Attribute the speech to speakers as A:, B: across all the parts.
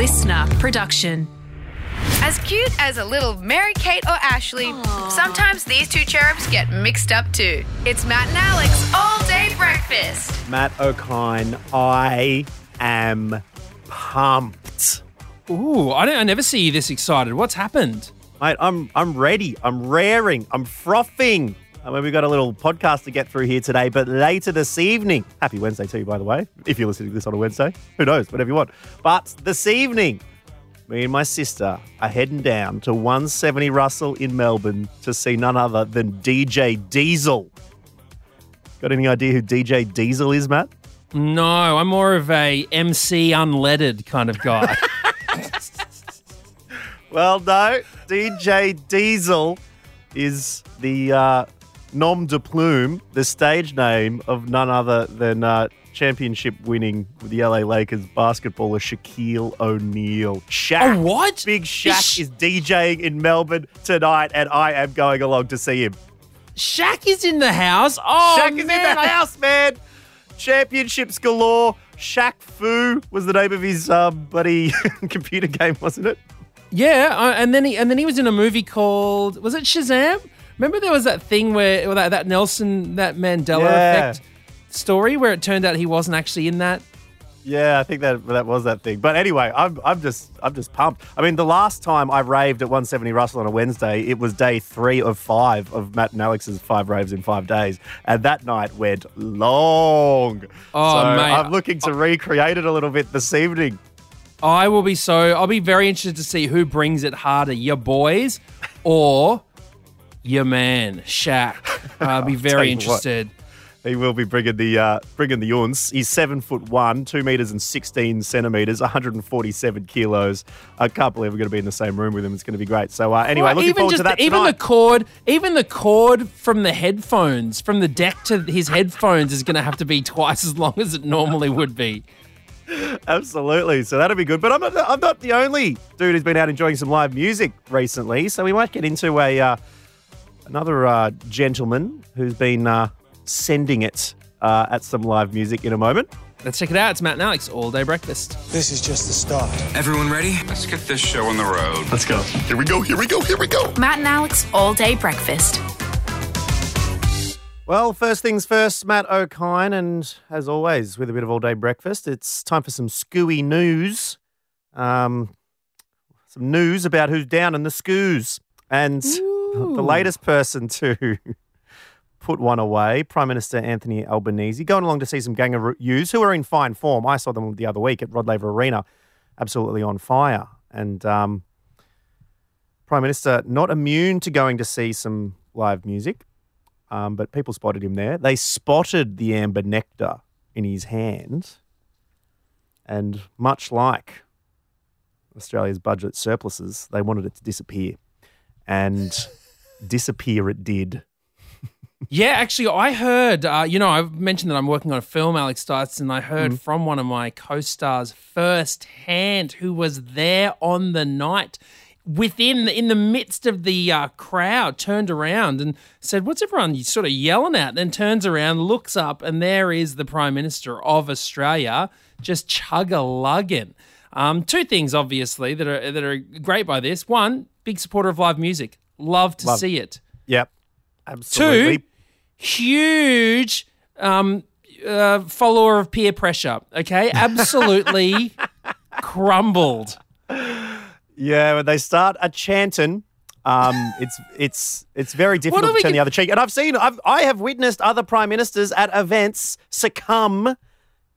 A: listener production.
B: As cute as a little Mary Kate or Ashley, sometimes these two cherubs get mixed up too. It's Matt and Alex all day breakfast.
C: Matt O'Kine, I am pumped.
D: Ooh, I, don't, I never see you this excited. What's happened?
C: Mate, I'm I'm ready. I'm raring. I'm frothing. I mean, we've got a little podcast to get through here today, but later this evening, happy Wednesday to you, by the way, if you're listening to this on a Wednesday, who knows, whatever you want. But this evening, me and my sister are heading down to 170 Russell in Melbourne to see none other than DJ Diesel. Got any idea who DJ Diesel is, Matt?
D: No, I'm more of a MC unleaded kind of guy.
C: Well, no. DJ Diesel is the uh, nom de plume, the stage name of none other than uh, championship winning with the LA Lakers basketballer Shaquille O'Neal. Shaq.
D: Oh, what?
C: Big Shaq
D: Is
C: is DJing in Melbourne tonight, and I am going along to see him.
D: Shaq is in the house. Oh,
C: Shaq is
D: man.
C: in the house, man. Championships galore. Shaq Fu was the name of his um, buddy computer game, wasn't it?
D: Yeah, uh, and then he and then he was in a movie called was it Shazam? Remember there was that thing where that, that Nelson that Mandela
C: Yeah.
D: effect story where it turned out he wasn't actually in that.
C: Yeah, I think that that was that thing. But anyway, I'm I'm just I'm just pumped. I mean, the last time I raved at 170 Russell on a Wednesday, it was day three of five of Matt and Alex's five raves in five days, and that night went long.
D: Oh,
C: so
D: mate.
C: I'm looking to recreate it a little bit this evening.
D: I will be so I'll be very interested to see who brings it harder, your boys or your man Shaq. I'll be very
C: you what.
D: interested.
C: He will be bringing the uh, bringing the uns. He's seven foot one, two meters and sixteen centimeters, 147 kilos. I can't believe we're going to be in the same room with him. It's going to be great. So uh, anyway,
D: Well,
C: looking forward to that
D: the, even the cord, even the cord from the headphones, from the deck to his headphones, is going to have to be twice as long as it normally would be.
C: Absolutely. So that'll be good. But I'm not, I'm not the only dude who's been out enjoying some live music recently. So we might get into a uh, another uh, gentleman who's been uh, sending it uh, at some live music in a moment.
D: Let's check it out. It's Matt and Alex all day breakfast.
E: This is just the start.
F: Everyone ready? Let's get this show on the road.
G: Let's go. Here we go. Here we go. Here we go.
A: Matt and Alex all day breakfast.
C: Well, first things first, Matt O'Kine, and as always, with a bit of all day breakfast, it's time for some scooey news. Um, some news about who's down in the scoos. And the latest person to put one away, Prime Minister Anthony Albanese, going along to see some Gang of Youths who are in fine form. I saw them the other week at Rod Laver Arena, absolutely on fire. And um, Prime Minister not immune to going to see some live music um, but people spotted him there. They spotted the amber nectar in his hand, and much like Australia's budget surpluses, they wanted it to disappear, and disappear it did.
D: Yeah, actually, I heard, uh, you know, I've mentioned that I'm working on a film, Alex and I heard from one of my co stars firsthand who was there on the night within in the midst of the uh, crowd turned around and said what's everyone sort of yelling at? Then turns around looks up and there is the prime minister of australia just chug a lugging um, two things obviously that are that are great by this. One big supporter of live music love to
C: Love.
D: see it
C: Yep, absolutely.
D: Two, huge um, uh, follower of peer pressure. Okay, absolutely crumbled.
C: Yeah, when they start a chanting, um, it's it's it's very difficult to turn
D: get-
C: the other cheek. And I've seen, I've I have witnessed other prime ministers at events succumb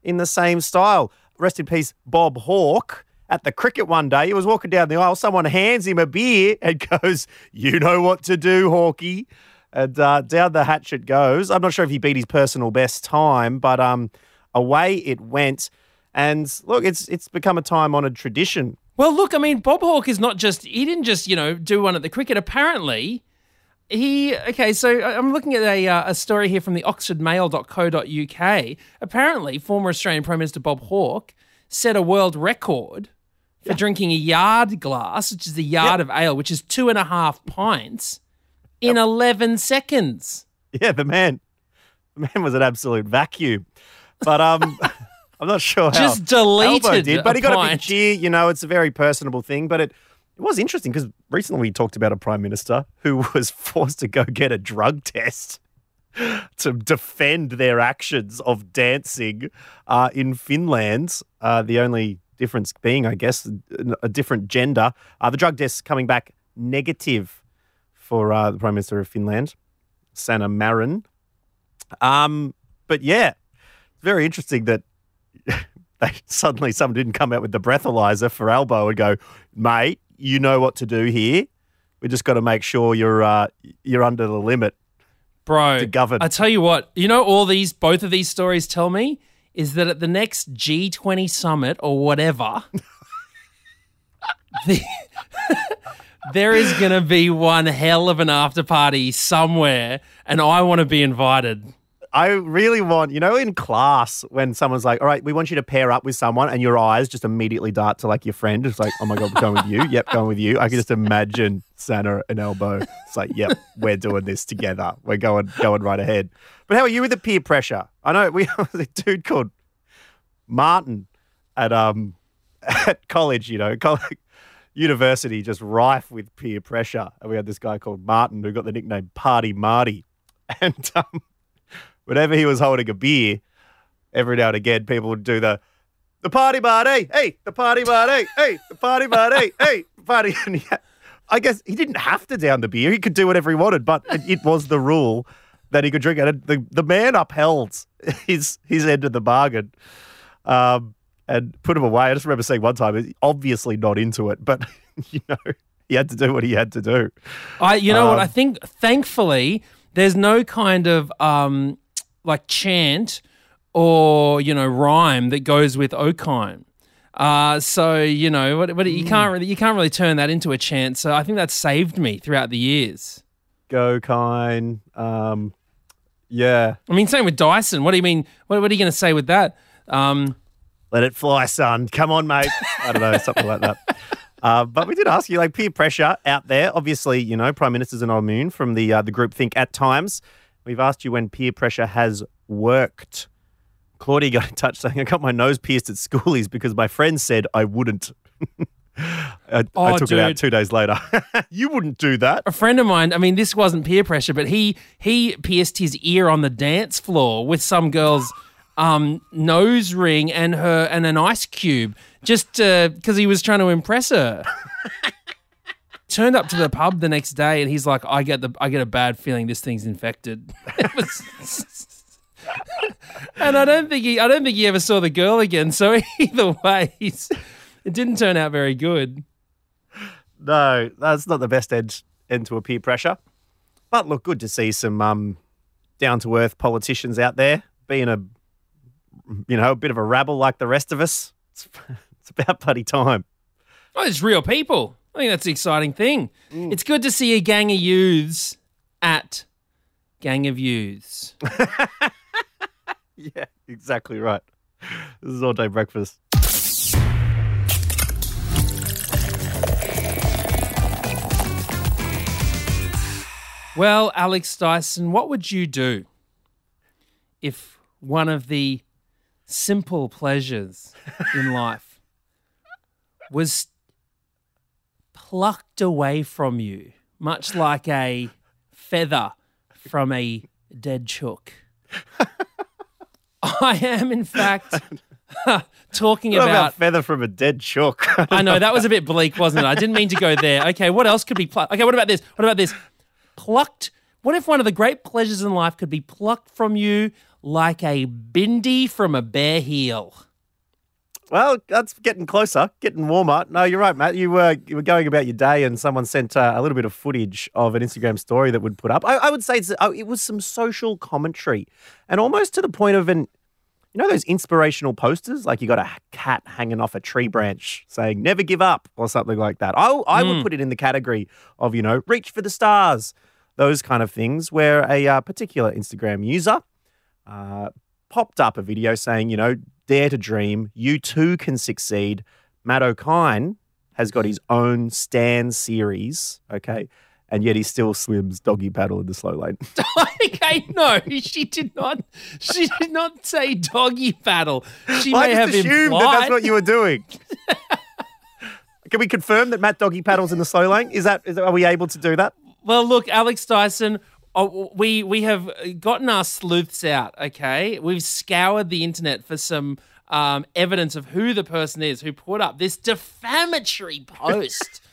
C: in the same style. Rest in peace, Bob Hawke. At the cricket one day, he was walking down the aisle. Someone hands him a beer and goes, "You know what to do, Hawkey." And uh, down the hatchet goes. I'm not sure if he beat his personal best time, but um, away it went. And look, it's it's become a time honoured tradition
D: Well, look, I mean, Bob Hawke is not just, he didn't just, you know, do one at the cricket. Apparently, he, okay, so I'm looking at a, uh, a story here from the oxfordmail.co.uk. Apparently, former Australian Prime Minister Bob Hawke set a world record for drinking a yard glass, which is a yard of ale, which is two and a half pints, in 11 seconds.
C: Yeah, the man, the man was an absolute vacuum. But um, I'm not sure how
D: Just deleted
C: Albo did, but he got a big cheer. You know, it's a very personable thing, but it it was interesting because recently we talked about a prime minister who was forced to go get a drug test to defend their actions of dancing uh, in Finland. Uh, the only difference being, I guess, a- different gender. Uh, the drug test coming back negative for uh, the prime minister of Finland, Sanna Marin. Um, but yeah, it's very interesting that they suddenly someone didn't come out with the breathalyzer for Albo and go, mate, you know what to do here. We just got to make sure you're uh, you're under the limit.
D: Bro,
C: to govern.
D: I tell you what, you know, all these, both of these stories tell me is that at the next G20 summit or whatever, the, there is going to be one hell of an after party somewhere, and I want to be invited.
C: I really want, you know, in class when someone's like, "All right, we want you to pair up with someone," and your eyes just immediately dart to like your friend. It's like, "Oh my god, we're going with you." Yep, going with you. I can just imagine Sanna and Albo. It's like, "Yep, we're doing this together. We're going going right ahead." But how are you with the peer pressure? I know we have a dude called Martin at um at college. You know, college, university just rife with peer pressure, and we had this guy called Martin who got the nickname Party Marty, and um whenever he was holding a beer, every now and again, people would do the the party party, hey, the party party, hey, the party party, hey, the party. And he, I guess he didn't have to down the beer; he could do whatever he wanted, but it, it was the rule that he could drink it. And the the man upheld his his end of the bargain. Um, and put him away. I just remember seeing one time, obviously not into it, but you know, he had to do what he had to do.
D: I, you know what? I
C: Um,
D: think, thankfully, there's no kind of um, like chant or you know rhyme that goes with O'Kine. Uh, so you know, what, what, you can't really you can't really turn that into a chant. So I think that saved me throughout the years.
C: Go kind. Um, yeah.
D: I mean, same with Dyson. What do you mean? What, what are you going to say with that? Um,
C: Let it fly, son. Come on, mate. I don't know, something like that. Uh, but we did ask you, like peer pressure out there. Obviously, you know, prime ministers are not immune from the uh, the group think at times. We've asked you when peer pressure has worked. Claudia got in touch saying, "I got my nose pierced at schoolies because my friend said I wouldn't." I, I
D: Oh,
C: took it out two days later. you wouldn't do that.
D: a friend of mine. I mean, this wasn't peer pressure, but he he pierced his ear on the dance floor with some girl's um, nose ring and her and an ice cube, just because he was trying to impress her. Turned up to the pub the next day, and he's like, "I get the I get a bad feeling this thing's infected." And I don't think he I don't think he ever saw the girl again. So either way, he's, it didn't turn out very good.
C: No, that's not the best end, end to a peer pressure. But look, good to see some um, down to earth politicians out there being a, you know, a bit of a rabble like the rest of us. It's, it's about bloody time.
D: Oh, it's real people. I think that's the exciting thing. Mm. It's good to see a gang of youths at Gang of Youths.
C: Yeah, exactly right. This is all day breakfast.
D: well, Alex Dyson, what would you do if one of the simple pleasures in life was plucked away from you, much like a feather from a dead chook? I am, in fact, talking
C: about,
D: about
C: feather from a dead chook?
D: I know that was a bit bleak, wasn't it? I didn't mean to go there. Okay, what else could be plucked? Okay, what about this? What about this? Plucked. What if one of the great pleasures in life could be plucked from you like a bindi from a bare heel?
C: Well, that's getting closer, getting warmer. No, you're right, Matt. You were you were going about your day, and someone sent uh, a little bit of footage of an Instagram story that would put up. I, I would say it's, oh, it was some social commentary, and almost to the point of an You know those inspirational posters? Like you got a cat hanging off a tree branch saying "Never give up" or something like that. I I would put it in the category of you know reach for the stars, those kind of things. Where a uh, particular Instagram user uh, popped up a video saying, you know, dare to dream, you too can succeed. Matt O'Kine has got his own Stan series, okay, and yet he still swims doggy paddle in the slow lane.
D: okay, no, she did not. She did not say doggy paddle. She
C: I
D: may
C: just
D: have
C: assumed
D: implied.
C: that that's what you were doing. Can we confirm that Matt doggy paddles in the slow lane? Is that, is that are we able to do that?
D: Well, look, Alex Dyson, oh, we we have gotten our sleuths out. Okay, we've scoured the internet for some um, evidence of who the person is who put up this defamatory post.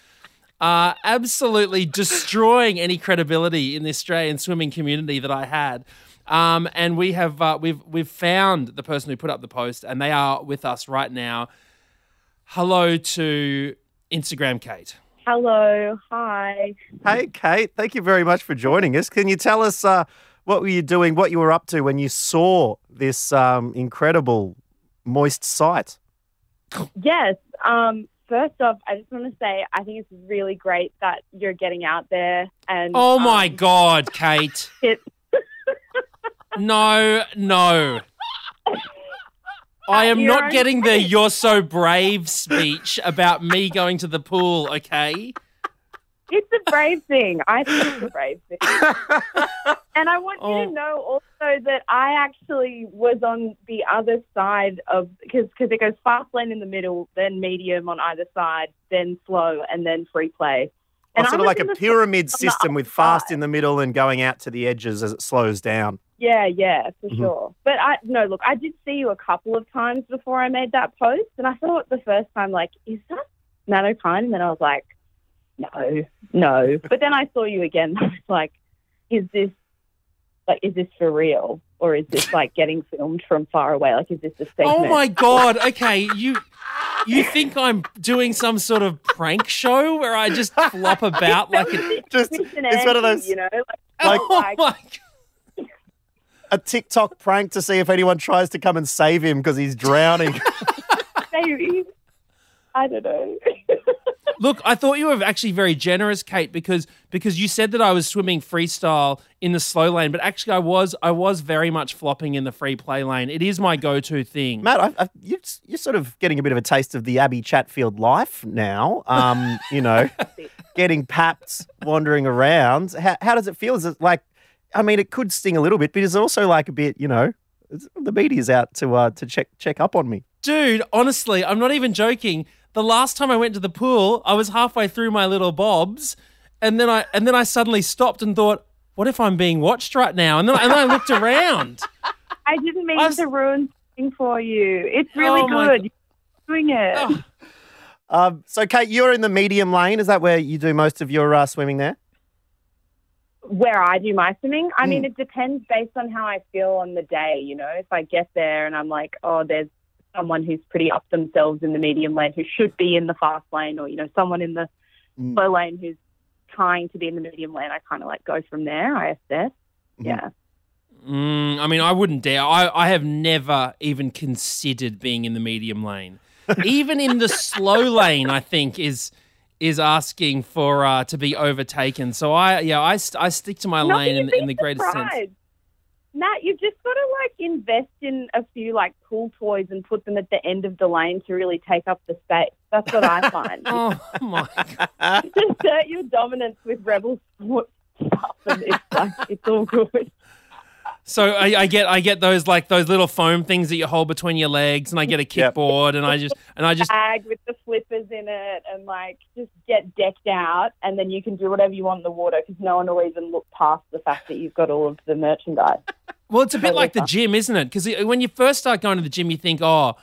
D: Uh, absolutely destroying any credibility in the Australian swimming community that I had. Um, and we have uh, we've we've found the person who put up the post, and they are with us right now. Hello to Instagram, Kate.
E: Hello, hi.
C: Hey, Kate, thank you very much for joining us. Can you tell us uh, what were you doing, what you were up to when you saw this um, incredible moist sight?
E: Yes. Um, first off, I just want to say I think it's really great that you're getting out there and.
D: Oh my
E: um,
D: God, Kate.
E: It,
D: No, no. I am
E: You're
D: not getting the you're so brave speech about me going to the pool, okay?
E: it's a brave thing. I think it's a brave thing. and I want you
D: Oh.
E: to know also that I actually was on the other side of because because it goes fast lane in the middle, then medium on either side, then slow, and then free play.
C: Or
E: And I
C: sort of like a pyramid system with fast
E: side.
C: in the middle and going out to the edges as it slows down.
E: Yeah, yeah, for
C: Mhm.
E: sure. But I no, look, I did see you a couple of times before I made that post, and I thought the first time, like, is that Matt O'Kine? And then I was like, no, no. But then I saw you again. I was like, is this like, is this for real, or is this like getting filmed from far away? Like, is this a segment?
D: Oh my god, okay, you you think I'm doing some sort of prank show where I just flop about like a
C: Just it's one of those
E: you know, like,
C: Like-
D: Oh my god.
C: A TikTok prank to see if anyone tries to come and save him because he's drowning.
E: maybe. I don't know.
D: Look, I thought you were actually very generous, Kate, because because you said that I was swimming freestyle in the slow lane, but actually I was I was very much flopping in the free play lane. It is my go-to thing.
C: Matt, I, I, you're, you're sort of getting a bit of a taste of the Abby Chatfield life now. Um, you know, getting papped, wandering around. How, how does it feel? Is it like, I mean, it could sting a little bit, but it's also like a bit, you know, it's- the media's out to uh, to check check up on me.
D: Dude, honestly, I'm not even joking. The last time I went to the pool, I was halfway through my little bobs, and then I and then I suddenly stopped and thought, "What if I'm being watched right now?" And then and then I looked around.
E: I didn't mean
D: I was-
E: to ruin thing for you. It's really
D: Oh
E: good. You're doing it.
D: Oh.
C: Um, so, Kate, you're in the medium lane. Is that where you do most of your uh, swimming there?
E: Where I do my swimming, I
C: Hmm.
E: mean, it depends based on how I feel on the day. You know, if I get there and I'm like, oh, there's someone who's pretty up themselves in the medium lane who should be in the fast lane, or you know, someone in the
C: Mm.
E: slow lane who's trying to be in the medium lane, I kind of like go from there. I assess.
C: Mhm.
E: Yeah.
D: Mm, I mean, I wouldn't dare. I, I have never even considered being in the medium lane. even in the slow lane, I think is is asking for uh, to be overtaken. So I yeah, I, I stick to my
E: Not
D: lane in, in the greatest sense.
E: Matt, you've just got to like invest in a few like pool toys and put them at the end of the lane to really take up the space. That's what I find.
D: Oh my god.
E: just assert your dominance with rebel sport stuff, and it's like it's all good.
D: So I, I get I get those like those little foam things that you hold between your legs, and I get a
C: Yep.
D: kickboard, and I just and I just
E: Bag with the flippers in it, and like just get decked out, and then you can do whatever you want in the water because no one will even look past the fact that you've got all of the merchandise.
D: Well, it's a bit like the gym, isn't it? Because when you first start going to the gym, you think, oh,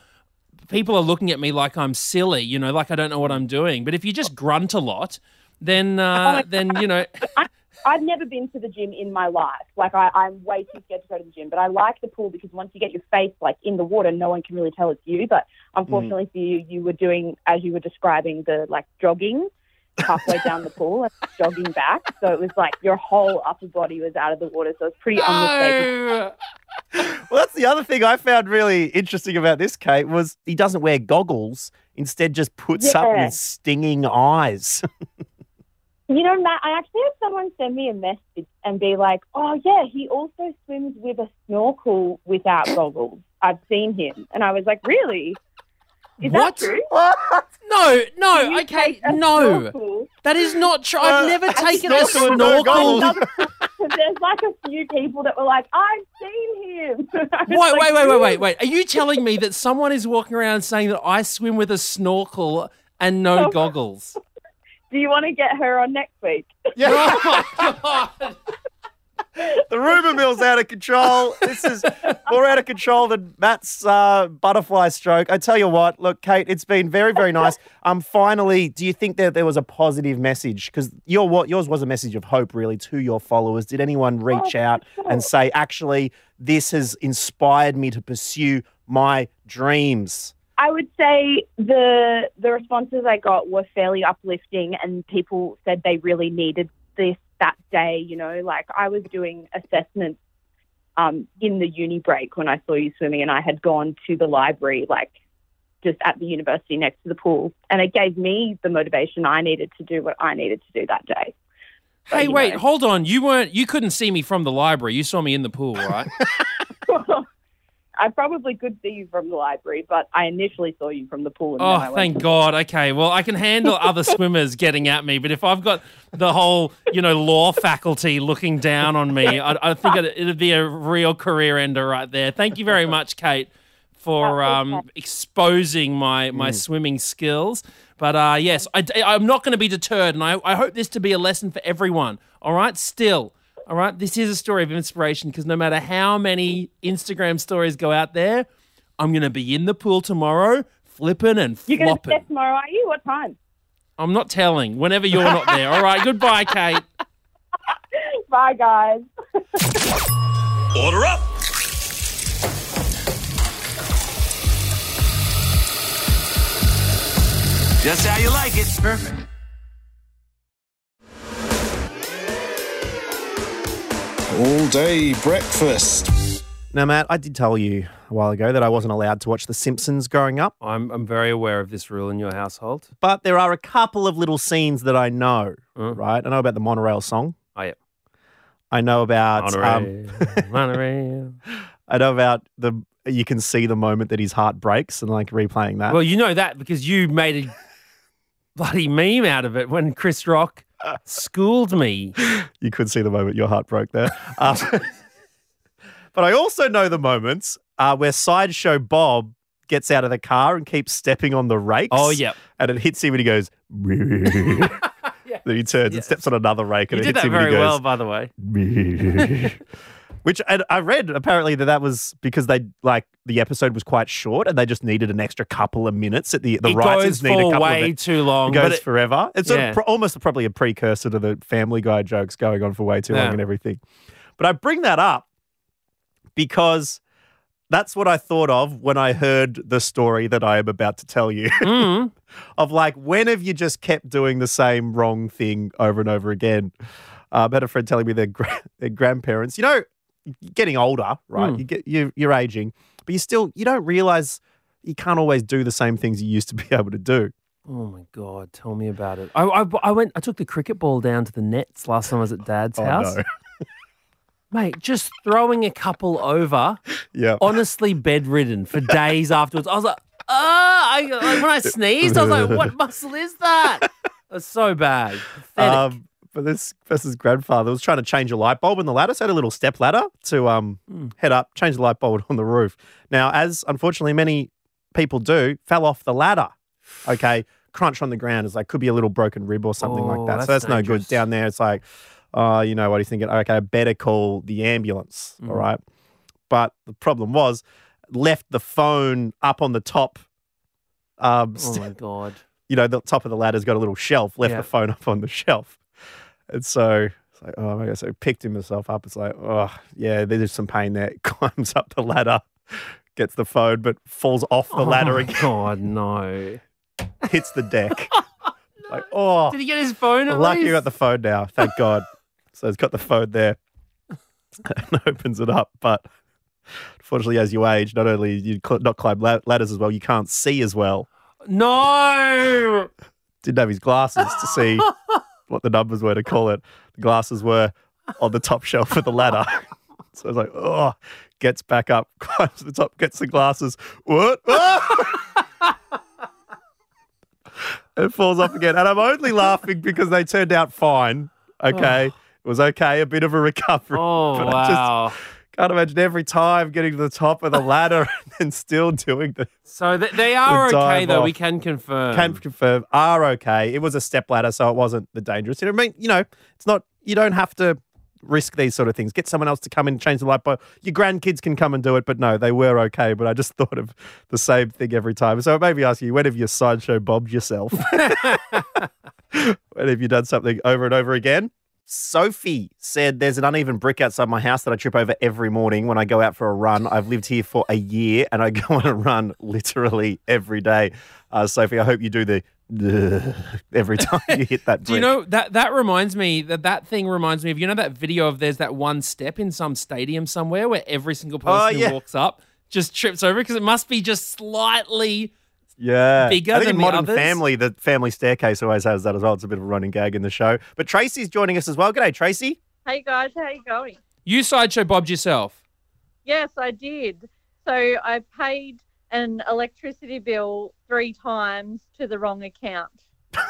D: people are looking at me like I'm silly, you know, like I don't know what I'm doing. But if you just grunt a lot, then uh, then you know,
E: I've never been to the gym in my life. Like I, I'm way too scared to go to the gym. But I like the pool because once you get your face like in the water, no one can really tell it's you. But unfortunately mm. for you, you were doing as you were describing the like jogging halfway down the pool and jogging back. So it was like your whole upper body was out of the water. So it's pretty unmistakable.
D: no.
C: Well, that's the other thing I found really interesting about this, Kate, was he doesn't wear goggles. Instead, just puts up
E: Yeah.
C: with stinging eyes.
E: You know, Matt, I actually had someone send me a message and be like, "Oh yeah, he also swims with a snorkel without goggles. I've seen him." And I was like, "Really? Is
D: What?
E: that true?"
C: what?
D: No,
E: You
D: no, okay,
E: take a
D: no.
E: snorkel
D: That is not true. I've
C: Uh,
D: never
C: a
D: taken a
C: snorkel
D: snorkel.
E: there's like a few people that were like, I've seen him.
D: Wait,
E: like,
D: wait, wait, wait, wait, wait. Are you telling me that someone is walking around saying that I swim with a snorkel and no goggles?
E: Do you want to get her on next week?
C: Yeah.
D: Oh my god!
C: The rumor mill's out of control. This is more out of control than Matt's uh, butterfly stroke. I tell you what, look, Kate, it's been very, very nice. Um, finally, do you think that there was a positive message? Because your what yours was a message of hope, really, to your followers. Did anyone reach out and say, actually, this has inspired me to pursue my dreams?
E: I would say the the responses I got were fairly uplifting, and people said they really needed this that day. You know, like I was doing assessments um, in the uni break when I saw you swimming, and I had gone to the library, like just at the university next to the pool, and it gave me the motivation I needed to do what I needed to do that day. So,
D: Hey, wait,
E: know.
D: hold on. You weren't. You couldn't see me from the library. You saw me in the pool, right?
E: I probably could see you from the library, but I initially saw you from the pool. And then I
D: Oh,
E: went
D: thank God. Okay, well, I can handle other swimmers getting at me, but if I've got the whole, you know, law faculty looking down on me, I, I think it, it'd be a real career ender right there. Thank you very much, Kate, for um, exposing my my swimming skills. But uh, yes, I, I'm not going to be deterred, and I, I hope this to be a lesson for everyone. All right, still. All right, this is a story of inspiration because no matter how many Instagram stories go out there, I'm going to be in the pool tomorrow, flipping and
E: You're going to
D: flopping.
E: step tomorrow, are you? What time?
D: I'm not telling. Whenever you're not there. All right. Goodbye, Kate.
E: Bye, guys.
G: Order up.
F: Just how you like it. Perfect.
H: All day breakfast.
C: Now, Matt, I did tell you a while ago that I wasn't allowed to watch The Simpsons growing up,
D: I'm I'm very aware of this rule in your household.
C: but there are a couple of little scenes that I know,
D: Mm.
C: right? I know about the monorail song.
D: Oh yeah.
C: I know about um,
D: Monorail. Monorail.
C: I know about the you can see the moment that his heart breaks and like replaying that.
D: Well, you know that because you made a bloody meme out of it when Chris Rock schooled me.
C: you could see the moment your heart broke there. Um, but I also know the moments uh, where Sideshow Bob gets out of the car and keeps stepping on the rakes.
D: Oh, yeah,
C: And it hits him and he goes, then he turns and steps on another rake and
D: You
C: it
D: did
C: hits
D: that
C: him and
D: very
C: he
D: well, by the way.
C: Which and I read apparently that that was because they like the episode was quite short and they just needed an extra couple of minutes at the the
D: it
C: writers
D: goes
C: need a
D: for
C: couple
D: way
C: of it.
D: Goes way too long.
C: It goes
D: but it-
C: forever. It's
D: yeah.
C: of pro- almost probably a precursor to the Family Guy jokes going on for way too
D: Yeah.
C: long and everything. But I bring that up because that's what I thought of when I heard the story that I am about to tell you.
D: Mm.
C: of like, when have you just kept doing the same wrong thing over and over again? Uh, I had a friend telling me their, gra- their grandparents, you know, getting older, right?
D: Mm.
C: You get you, you're aging, but you still you don't realize you can't always do the same things you used to be able to do.
D: Oh my god, tell me about it. I, I I went. I took the cricket ball down to the nets last time I was at Dad's
C: Oh,
D: house.
C: no.
D: Mate, just throwing a couple over,
C: Yeah.
D: honestly bedridden for days afterwards. I was like, ah! I, like, when I sneezed, I was like, what muscle is that? It's so bad. Pathetic.
C: Um, but this person's grandfather was trying to change a light bulb in the ladder, so had a little step ladder to um,
D: Hmm.
C: head up, change the light bulb on the roof. Now, as unfortunately many people do, fell off the ladder. Okay, crunch on the ground is like could be a little broken rib or something
D: Oh,
C: like that. so
D: that's
C: that's no good. Down there, it's like, oh, you know what? He's thinking, okay, I better call the ambulance.
D: Mm.
C: All right, but the problem was left the phone up on the top. Um,
D: oh my god.
C: you know, the top of the ladder's got a little shelf, left
D: Yeah.
C: the phone up on the shelf. And so it's like, oh my God. So picked himself up. It's like, oh, yeah, there's some pain there. Climbs up the ladder, gets the phone, but falls off the
D: oh
C: ladder again,
D: God, no.
C: hits the deck. Like, oh,
D: Did he get his phone at
C: lucky you
D: least?
C: got the phone now. Thank God. So he's got the phone there and opens it up. But unfortunately, as you age, not only you cl- not climb la- ladders as well, you can't see as well.
D: No.
C: didn't have his glasses to see what the numbers were to call it. The glasses were on the top shelf of the ladder. So I was like, oh, gets back up, climbs to the top, gets the glasses. What? It falls off again. And I'm only laughing because they turned out fine. Okay. Oh. It was okay, a bit of a recovery.
D: Oh,
C: but I just
D: wow.
C: Can't imagine every time getting to the top of the ladder and then still doing the
D: So th- they are
C: The
D: okay, though.
C: off.
D: We can confirm.
C: can confirm are okay. It was a step ladder, so it wasn't the dangerous. You know, I mean, you know, it's not. You don't have to risk these sort of things. Get someone else to come in and change the light bulb. Your grandkids can come and do it, but no, they were okay. But I just thought of the same thing every time. So maybe ask you, when have you sideshow bobbed yourself? when have you done something over and over again? Sophie said there's an uneven brick outside my house that I trip over every morning when I go out for a run. I've lived here for a year and I go on a run literally every day. Uh, Sophie, I hope you do the every time you hit that brick.
D: Do you know that that reminds me that that thing reminds me of you know that video of there's that one step in some stadium somewhere where every single person
C: Oh,
D: who walks up just trips over because it must be just slightly
C: yeah.
D: bigger
C: I think
D: than
C: in Modern
D: others?
C: Family, the family staircase always has that as well. It's a bit of a running gag in the show. But Tracy's joining us as well. G'day, Tracy.
I: Hey guys, how you going?
D: you sideshow bobbed yourself.
I: Yes, I did. So I paid an electricity bill three times to the wrong account.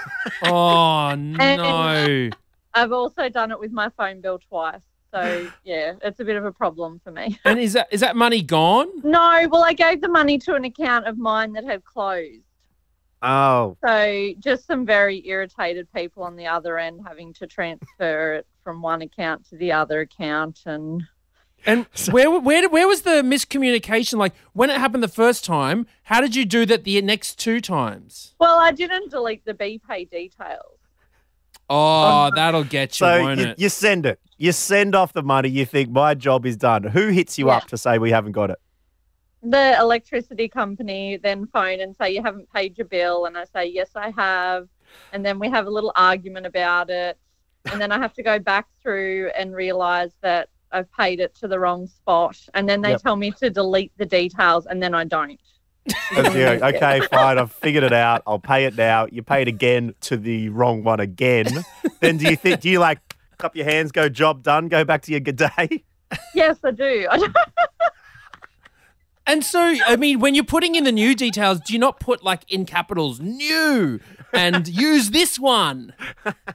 D: Oh no!
I: I've also done it with my phone bill twice. So yeah, it's a bit of a problem for me.
D: and is that is that money gone?
I: No, well I gave the money to an account of mine that had closed.
C: Oh,
I: So just some very irritated people on the other end having to transfer it from one account to the other account and
D: And where where where was the miscommunication? Like when it happened the first time, how did you do that the next two times?
I: well, I didn't delete the BPay details.
D: Oh, um, that'll get you,
C: so
D: won't
C: you,
D: it?
C: you send it. You send off the money. You think my job is done. Who hits you
I: Yeah.
C: up to say we haven't got it?
I: the electricity company then phone and say you haven't paid your bill and I say yes I have and then we have a little argument about it and then I have to go back through and realize that I've paid it to the wrong spot and then they
C: Yep.
I: tell me to delete the details and then I don't.
C: And you okay, fine. I've figured it out. I'll pay it now. You pay it again to the wrong one again. then do you think? Do you like cup your hands, go job done, go back to your good day?
I: Yes, I do. I don't
D: And so, I mean, when you're putting in the new details, do you not put like in capitals new and use this one?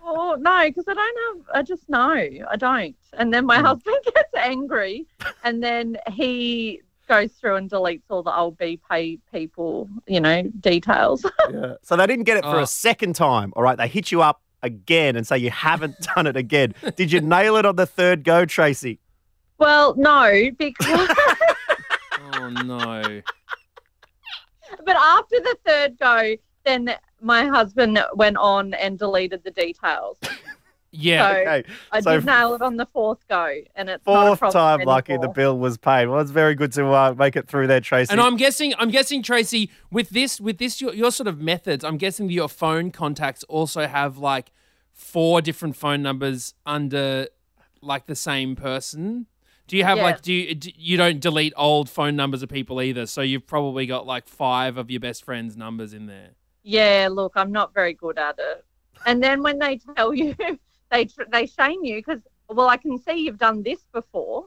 I: oh, no, because I don't have, I just know, I don't. And then my hmm. husband gets angry and then he goes through and deletes all the old BPay people, you know, details.
C: Yeah. So they didn't get it for
D: Oh.
C: a second time. All right. They hit you up again and say you haven't done it again. Did you nail it on the third go, Tracy?
I: Well, no, because
D: Oh no!
I: but after the third go, then my husband went on and deleted the details.
D: Yeah,
I: So
C: Okay.
I: I
C: so
I: did nail it on the fourth go, and it's not a
C: fourth
I: problem
C: time lucky the bill was paid. Well, it's very good to uh, make it through there, Tracy.
D: and I'm guessing, I'm guessing, Tracy, with this, with this, your, your sort of methods, I'm guessing that your phone contacts also have like four different phone numbers under like the same person. Do you have
I: Yeah.
D: like do you do, you don't delete old phone numbers of people either? So you've probably got like five of your best friends' numbers in there.
I: Yeah, look, I'm not very good at it. And then when they tell you, they tr- they shame you because well, I can see you've done this before,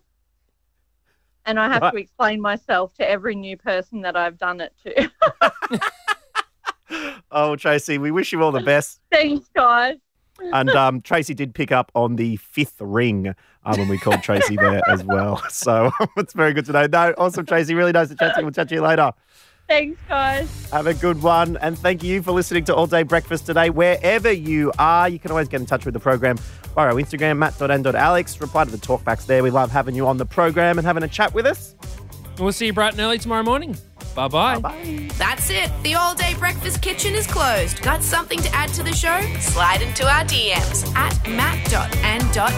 I: and I have
C: Right.
I: to explain myself to every new person that I've done it to.
C: oh, Tracy, we wish you all the best.
I: Thanks, guys.
C: And um, Tracy did pick up on the fifth ring um, when we called Tracy there as well. So it's very good to know. No, awesome, Tracy. Really nice to chat to you. We'll chat to you later.
I: Thanks, guys.
C: Have a good one. And thank you for listening to All Day Breakfast today. Wherever you are, you can always get in touch with the program via our Instagram, matt.n.alex. Reply to the talkbacks there. We love having you on the program and having a chat with us.
D: And we'll see you bright and early tomorrow morning. Bye bye.
C: Bye.
B: That's it. The all day breakfast kitchen is closed. Got something to add to the show? Slide into our DMs at matt.and.alex.